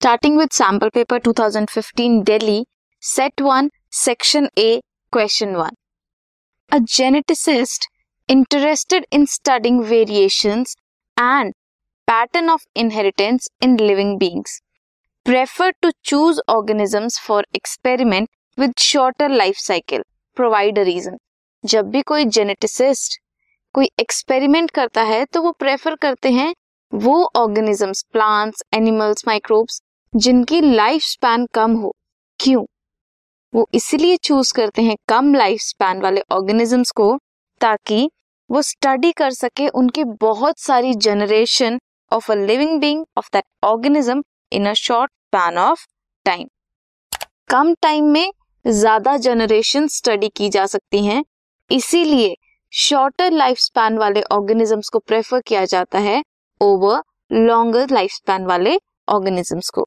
Starting with sample paper 2015 Delhi set one section A question one a geneticist interested in studying variations and pattern of inheritance in living beings prefer to choose organisms for experiment with shorter life cycle provide a reason जब भी कोई geneticist कोई experiment करता है तो वो prefer करते हैं वो ऑर्गेनिजम्स प्लांट्स एनिमल्स माइक्रोब्स जिनकी लाइफ स्पैन कम हो। क्यों? वो इसलिए चूज़ करते हैं कम लाइफ स्पैन वाले ऑर्गेनिजम्स को ताकि वो स्टडी कर सके उनकी बहुत सारी generation of a living being of that organism in a short span of time come time में ज़्यादा जनरेशन स्टडी की जा सकती हैं। इसीलिए शॉर्टर लाइफ स्पैन वाले ऑर्गेनिजम्स को प्रेफर किया जाता है ओवर लॉन्गर लाइफ स्पैन वाले ऑर्गेनिजम्स को।